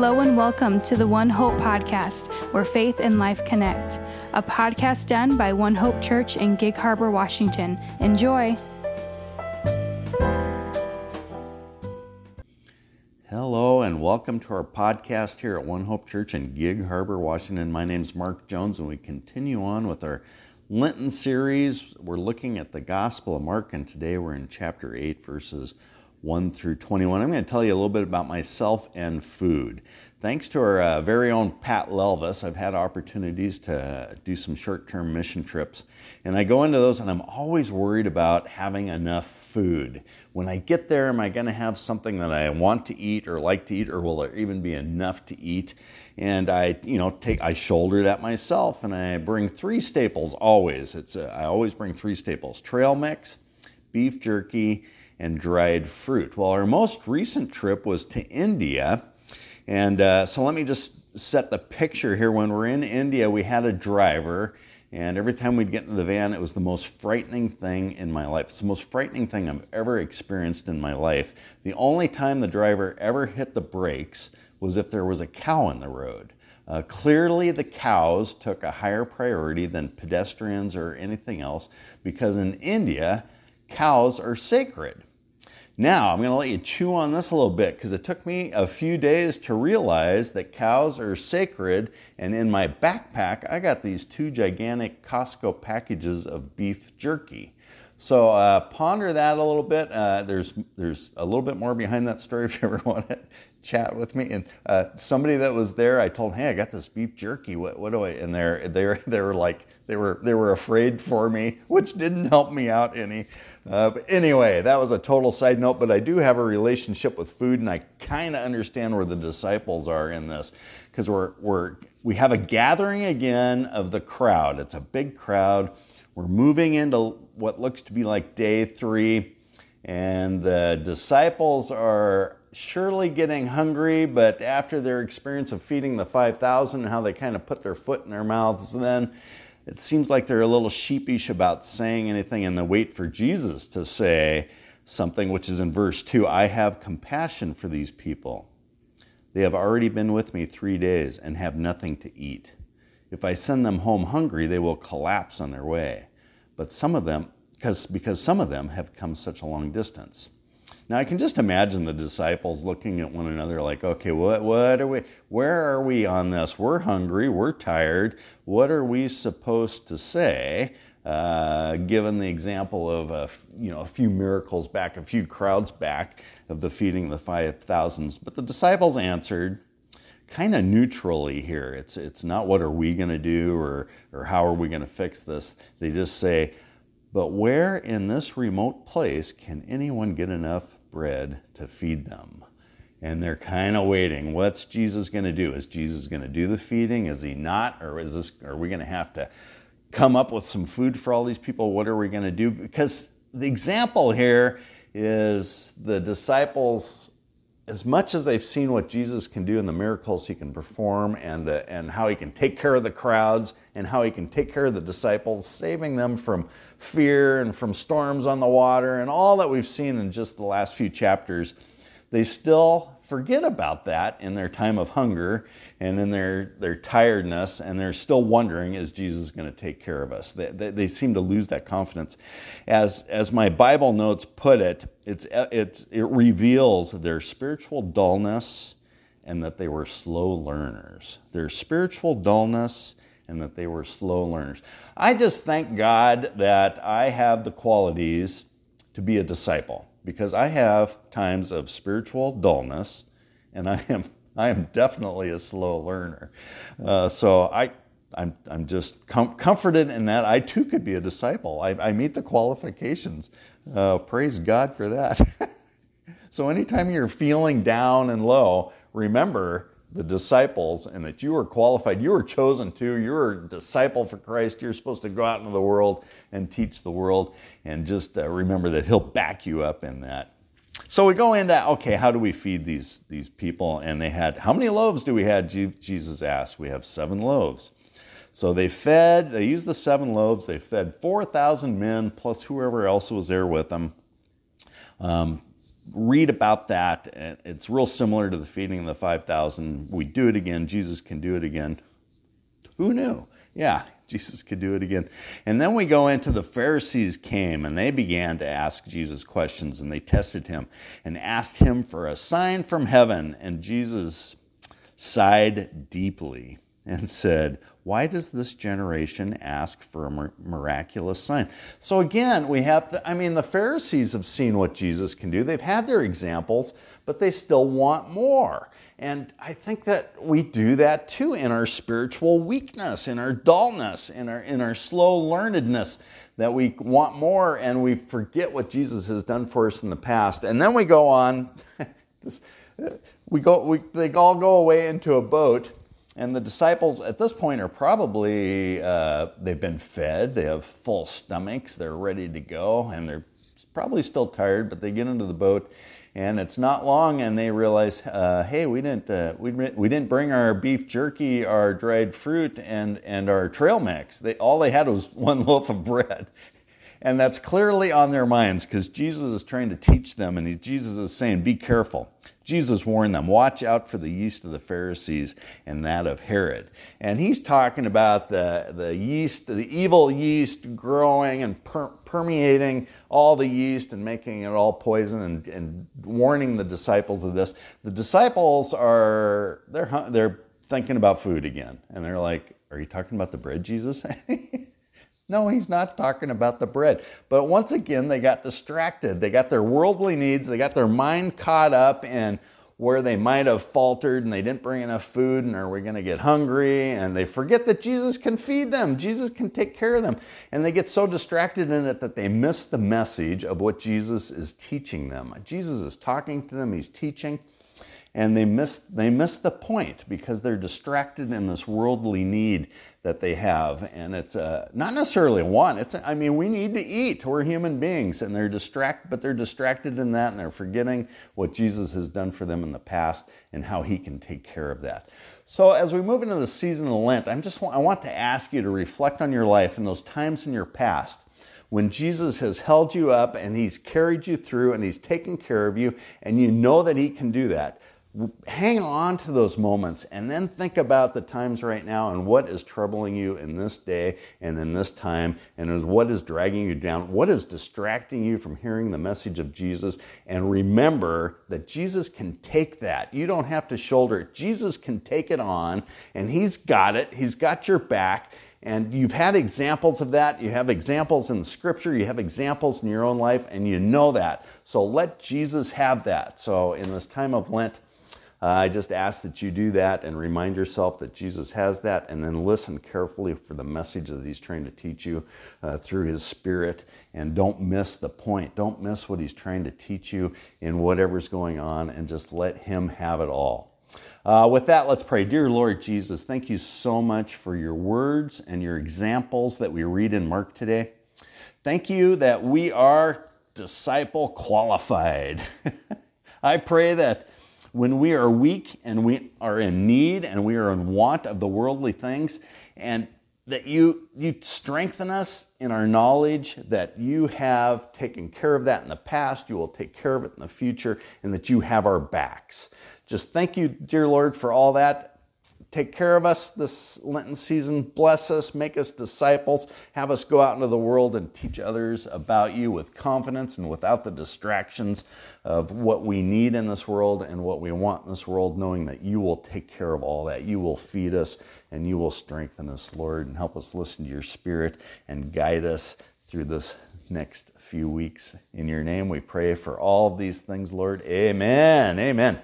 Hello and welcome to the One Hope podcast, where faith and life connect. A podcast done by One Hope Church in Gig Harbor, Washington. Enjoy. Hello and welcome to our podcast here at One Hope Church in Gig Harbor, Washington. My name is Mark Jones, and we continue on with our Lenten series. We're looking at the Gospel of Mark, and today we're in chapter 8, verses 1 through 21. I'm going to tell you a little bit about myself and food. Thanks to our uh, very own Pat Lelvis, I've had opportunities to do some short term mission trips. And I go into those and I'm always worried about having enough food. When I get there, am I going to have something that I want to eat or like to eat, or will there even be enough to eat? And I, you know, take I shoulder that myself, and I bring three staples always. It's a, I always bring three staples: trail mix, beef jerky, and dried fruit. Well, our most recent trip was to India, and uh, so let me just set the picture here. When we're in India, we had a driver, and every time we'd get into the van, it was the most frightening thing in my life. It's the most frightening thing I've ever experienced in my life. The only time the driver ever hit the brakes was if there was a cow in the road. Uh, clearly, the cows took a higher priority than pedestrians or anything else because in India, cows are sacred. Now, I'm going to let you chew on this a little bit because it took me a few days to realize that cows are sacred. And in my backpack, I got these two gigantic Costco packages of beef jerky. So uh, ponder that a little bit. Uh, there's there's a little bit more behind that story if you ever want to chat with me. And uh, somebody that was there, I told, "Hey, I got this beef jerky. What, what do I?" And they're they they were like they were they were afraid for me, which didn't help me out any. Uh, but anyway, that was a total side note. But I do have a relationship with food, and I kind of understand where the disciples are in this because we're we're we have a gathering again of the crowd. It's a big crowd. We're moving into what looks to be like day three, and the disciples are surely getting hungry, but after their experience of feeding the 5,000 and how they kind of put their foot in their mouths, then it seems like they're a little sheepish about saying anything and they wait for Jesus to say something, which is in verse 2 I have compassion for these people. They have already been with me three days and have nothing to eat. If I send them home hungry, they will collapse on their way. But some of them, because, because some of them have come such a long distance. Now I can just imagine the disciples looking at one another like, okay, what, what are we, where are we on this? We're hungry, we're tired. What are we supposed to say? Uh, given the example of a, you know, a few miracles back, a few crowds back of the feeding of the five thousands. But the disciples answered kind of neutrally here. It's, it's not what are we going to do or, or how are we going to fix this. They just say, but where in this remote place can anyone get enough bread to feed them. And they're kind of waiting. What's Jesus going to do? Is Jesus going to do the feeding? Is he not? Or is this, are we going to have to come up with some food for all these people? What are we going to do? Because the example here is the disciples, as much as they've seen what Jesus can do and the miracles he can perform and, the, and how he can take care of the crowds and how he can take care of the disciples, saving them from fear and from storms on the water and all that we've seen in just the last few chapters, they still forget about that in their time of hunger and in their, their tiredness, and they're still wondering, is Jesus going to take care of us? They, they, they, seem to lose that confidence. As, as my Bible notes put it, it's, it's, it reveals their spiritual dullness and that they were slow learners. Their spiritual dullness and that they were slow learners. I just thank God that I have the qualities to be a disciple because I have times of spiritual dullness and I am I am definitely a slow learner. Uh, so I I'm, I'm just com- comforted in that I too could be a disciple. I, I meet the qualifications. Uh, praise God for that. so, anytime you're feeling down and low, remember the disciples and that you were qualified. You were chosen to. You're a disciple for Christ. You're supposed to go out into the world and teach the world. And just uh, remember that He'll back you up in that. So we go into okay, how do we feed these these people? And they had how many loaves do we have? Jesus asked. We have seven loaves. So they fed. They used the seven loaves. They fed four thousand men plus whoever else was there with them. Um, read about that. And It's real similar to the feeding of the 5,000. We do it again. Jesus can do it again. Who knew? Yeah, Jesus could do it again. And then we go into the Pharisees came and they began to ask Jesus questions and they tested him and asked him for a sign from heaven. And Jesus sighed deeply and said, Why does this generation ask for a miraculous sign? So again, we have, the, I mean, the Pharisees have seen what Jesus can do. They've had their examples, but they still want more. And I think that we do that too in our spiritual weakness, in our dullness, in our, in our slow learnedness, that we want more and we forget what Jesus has done for us in the past. And then we go on, this, we go, we, they all go away into a boat. And the disciples at this point are probably, uh, they've been fed, they have full stomachs, they're ready to go, and they're probably still tired, but they get into the boat and it's not long, and they realize, uh, hey, we didn't uh, we, we didn't bring our beef jerky, our dried fruit, and and our trail mix. They all they had was one loaf of bread. And that's clearly on their minds because Jesus is trying to teach them, and he, Jesus is saying, Be careful. Jesus warned them, watch out for the yeast of the Pharisees and that of Herod. And he's talking about the, the yeast, the evil yeast growing and per- permeating all the yeast and making it all poison and, and warning the disciples of this. The disciples are, they're, they're thinking about food again. And they're like, Are you talking about the bread, Jesus? No, he's not talking about the bread. But once again, they got distracted. They got their worldly needs, they got their mind caught up in where they might have faltered and they didn't bring enough food and are we going to get hungry? And they forget that Jesus can feed them. Jesus can take care of them. And they get so distracted in it that they miss the message of what Jesus is teaching them. Jesus is talking to them. He's teaching and they miss they miss the point because they're distracted in this worldly need that they have. And it's uh, not necessarily one it's i mean we need to eat. We're human beings. And they're distracted but they're distracted in that. And they're forgetting what jesus has done for them in the past and how he can take care of that. So as we move into the season of lent i'm just i want to ask you to reflect on your life and those times in your past when Jesus has held you up and he's carried you through and he's taken care of you, and you know that he can do that hang on to those moments and then think about the times right now and what is troubling you in this day and in this time and is what is dragging you down what is distracting you from hearing the message of jesus and remember that jesus can take that you don't have to shoulder it jesus can take it on and he's got it he's got your back and you've had examples of that. You have examples in the scripture, you have examples in your own life, and you know that. So let Jesus have that. So in this time of Lent, uh, I just ask that you do that and remind yourself that Jesus has that, and then listen carefully for the message that He's trying to teach you uh, through His Spirit. And don't miss the point. Don't miss what He's trying to teach you in whatever's going on, and just let Him have it all. Uh, with that, let's pray. Dear Lord Jesus, thank you so much for your words and your examples that we read in Mark today. Thank you that we are disciple qualified. I pray that when we are weak and we are in need and we are in want of the worldly things, and that you, you strengthen us in our knowledge that you have taken care of that in the past, you will take care of it in the future, and that you have our backs. Just thank you, dear Lord, for all that. Take care of us this Lenten season. Bless us, make us disciples. Have us go out into the world and teach others about you with confidence and without the distractions of what we need in this world and what we want in this world, knowing that you will take care of all that. You will feed us and you will strengthen us, Lord, and help us listen to your spirit and guide us through this next few weeks. In your name, we pray for all of these things, Lord. Amen. Amen.